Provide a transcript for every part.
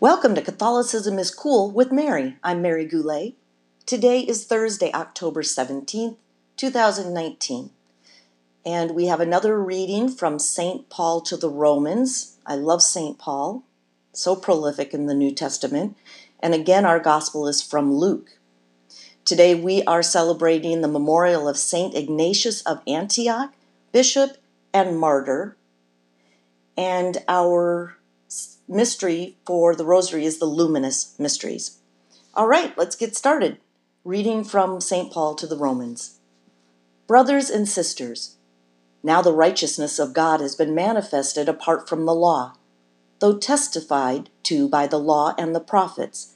Welcome to Catholicism is Cool with Mary. I'm Mary Goulet. Today is Thursday, October 17th, 2019. And we have another reading from St. Paul to the Romans. I love St. Paul, so prolific in the New Testament. And again, our gospel is from Luke. Today we are celebrating the memorial of St. Ignatius of Antioch, bishop and martyr. And our mystery for the rosary is the luminous mysteries. All right, let's get started. Reading from St. Paul to the Romans. Brothers and sisters, now the righteousness of God has been manifested apart from the law, though testified to by the law and the prophets,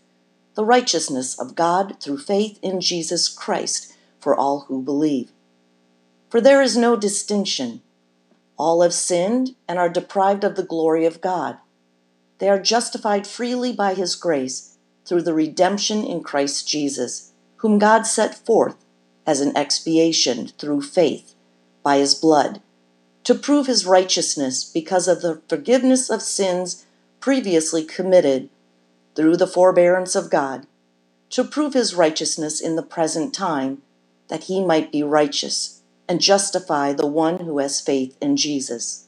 the righteousness of God through faith in Jesus Christ for all who believe. For there is no distinction. All have sinned and are deprived of the glory of God they are justified freely by his grace through the redemption in Christ Jesus, whom God set forth as an expiation through faith by his blood, to prove his righteousness because of the forgiveness of sins previously committed through the forbearance of God, to prove his righteousness in the present time, that he might be righteous and justify the one who has faith in Jesus.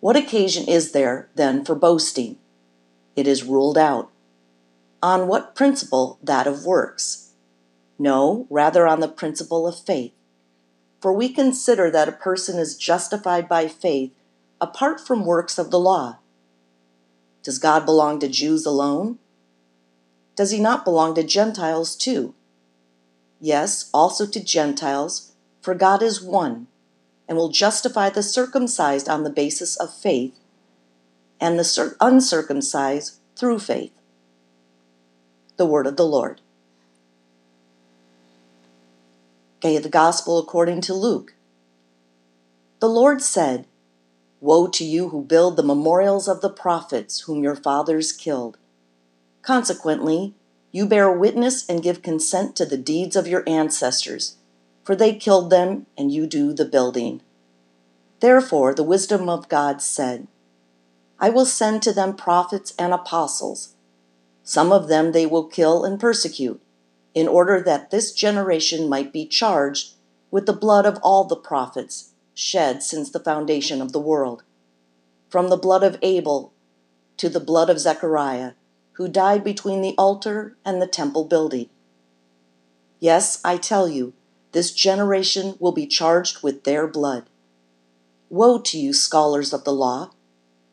What occasion is there, then, for boasting? It is ruled out. On what principle? That of works. No, rather on the principle of faith. For we consider that a person is justified by faith apart from works of the law. Does God belong to Jews alone? Does he not belong to Gentiles too? Yes, also to Gentiles, for God is one and will justify the circumcised on the basis of faith and the uncircumcised through faith. The word of the Lord. Okay, the gospel according to Luke. The Lord said, Woe to you who build the memorials of the prophets whom your fathers killed. Consequently, you bear witness and give consent to the deeds of your ancestors for they killed them, and you do the building. Therefore, the wisdom of God said, I will send to them prophets and apostles. Some of them they will kill and persecute, in order that this generation might be charged with the blood of all the prophets shed since the foundation of the world, from the blood of Abel to the blood of Zechariah, who died between the altar and the temple building. Yes, I tell you, this generation will be charged with their blood. Woe to you, scholars of the law!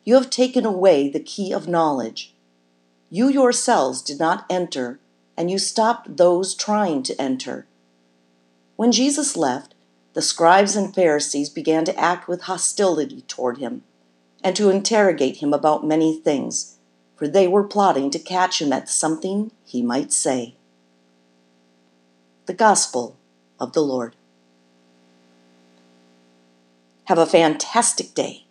You have taken away the key of knowledge. You yourselves did not enter, and you stopped those trying to enter. When Jesus left, the scribes and Pharisees began to act with hostility toward him and to interrogate him about many things, for they were plotting to catch him at something he might say. The Gospel of the Lord. Have a fantastic day.